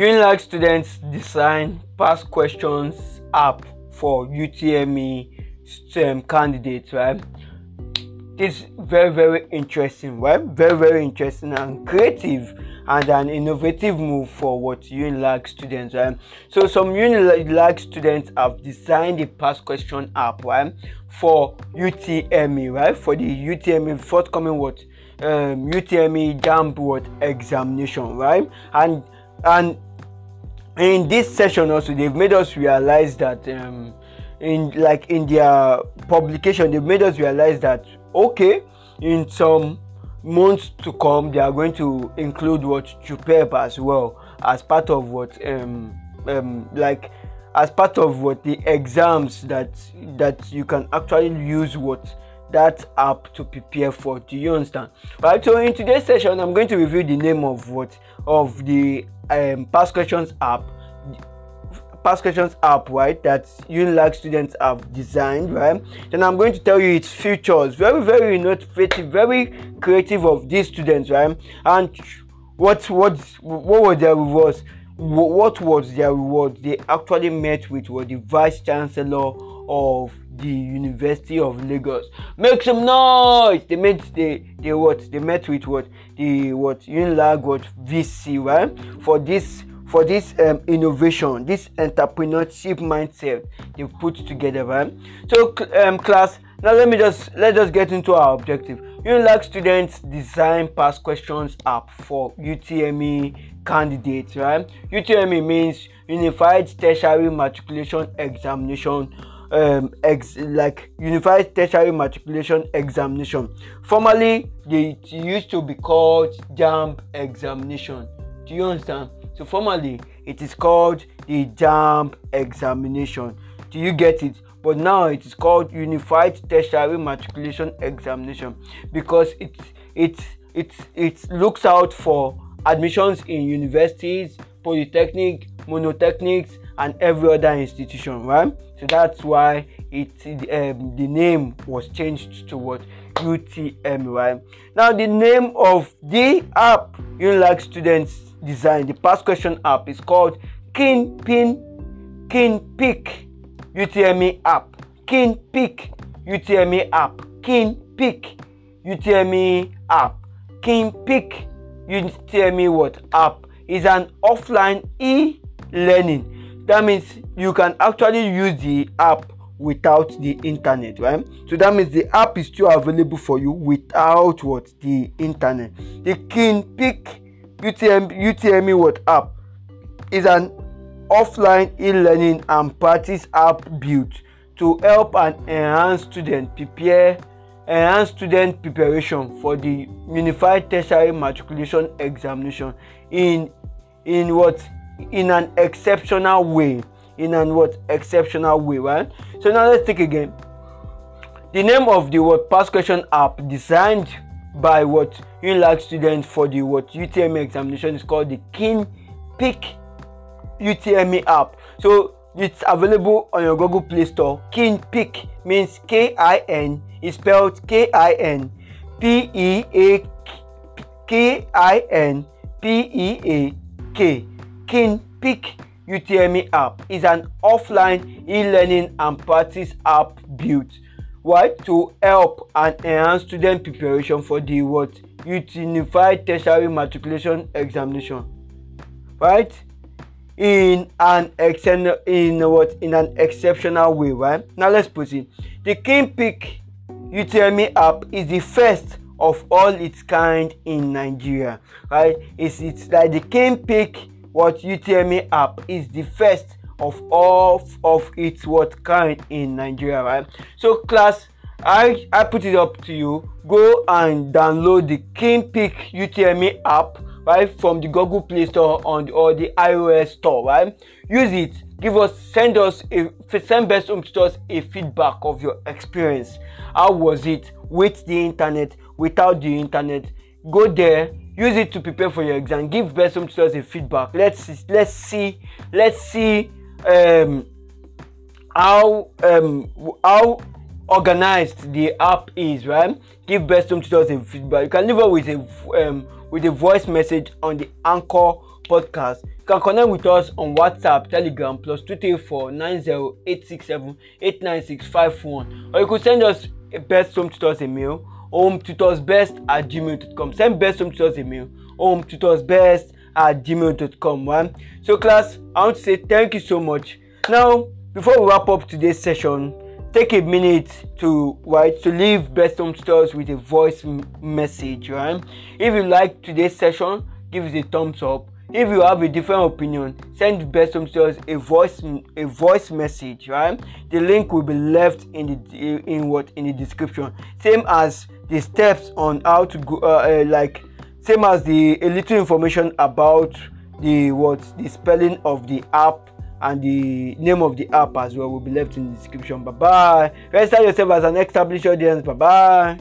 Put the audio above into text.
UNILAG students design past questions app for UTME STEM candidates, right? This very very interesting, right? Very very interesting and creative and an innovative move for what UNILAG students, right? So some UNILAG students have designed a past question app, right, for UTME, right? For the UTME forthcoming what um, UTME JAMB what examination, right? And and in this session also they've made us realize that um, in like in their publication they've made us realize that okay in some months to come they are going to include what JUPEB as well as part of what um, um like as part of what the exams that that you can actually use what that app to prepare for do you understand? Right so in today's session i'm going to review the name of what of the um, past questions app past questions app right that unilag students have designed right? Then i'm going to tell you its features. Very very innovative very creative of these students right? And what what what were their rewards? What was their reward they actually met with? What the vice chancellor of the University of Lagos. Make some noise! They met they they what they met with what the what Unilag what VC right for this for this um, innovation, this entrepreneurship mindset they put together, right? So um, class, now let me just let's just get into our objective. Unilag students design past questions app for UTME candidates, right? UTME means Unified Tertiary Matriculation Examination um, ex- like Unified Tertiary Matriculation Examination. Formerly, it used to be called JAMB Examination. Do you understand? So formally, it is called the JAMB Examination. Do you get it? But now it is called Unified Tertiary Matriculation Examination because it it it it looks out for admissions in universities, polytechnic, monotechnics, and every other institution, right? So that's why it um, the name was changed to what UTM, right? Now the name of the app Unilag students design, the past question app is called Kingpin Kingpick UTME app. Kingpick UTME app. Kingpick UTME app. Kingpick UTME what app is an offline e-learning that means you can actually use the app without the internet right? So that means the app is still available for you without what? The internet. The Kingpick UTM, UTME what app is an offline e-learning and practice app built to help and enhance student prepare enhance student preparation for the unified tertiary matriculation examination in in what in an exceptional way in an what exceptional way right? So now let's take again. The name of the what past question app designed by what unilag students for the what utme examination is called the king pick utme app. So it's available on your google play store. Kin pick means k-i-n is spelled k-i-n p-e-a k-i-n Kingpick UTME app is an offline e-learning and practice app built right to help and enhance student preparation for the what? Unified tertiary matriculation examination right? In an exceptional in what? In an exceptional way right? Now let's proceed the Kingpick UTME app is the first of all its kind in Nigeria right? It's it's like the Kingpick what UTME app is the first of all of its what kind in Nigeria, right? So class, I I put it up to you. Go and download the Kingpick UTME app right from the Google Play Store on the, or the iOS store, right? Use it. Give us send us a send best home tutors a feedback of your experience. How was it with the internet, without the internet? Go there use it to prepare for your exam give best home tutors a feedback. Let's see let's see let's see um, how um, how organized the app is right? Give best home tutors a feedback. You can leave it with a um, with a voice message on the anchor podcast. You can connect with us on WhatsApp, Telegram, plus 234 90867 Or you could send us a best home tutors email, tutors best at gmail.com. Send best home tutors email, home tutors best at gmail.com. Right? So, class, I want to say thank you so much. Now, before we wrap up today's session, take a minute to right to leave best home tutors with a voice m- message right if you like today's session give us a thumbs up if you have a different opinion send best home tutors a voice a voice message right the link will be left in the in what in the description same as the steps on how to go uh, uh, like same as the a little information about the what the spelling of the app and the name of the app as well will be left in the description. Bye bye register yourself as an established audience. Bye bye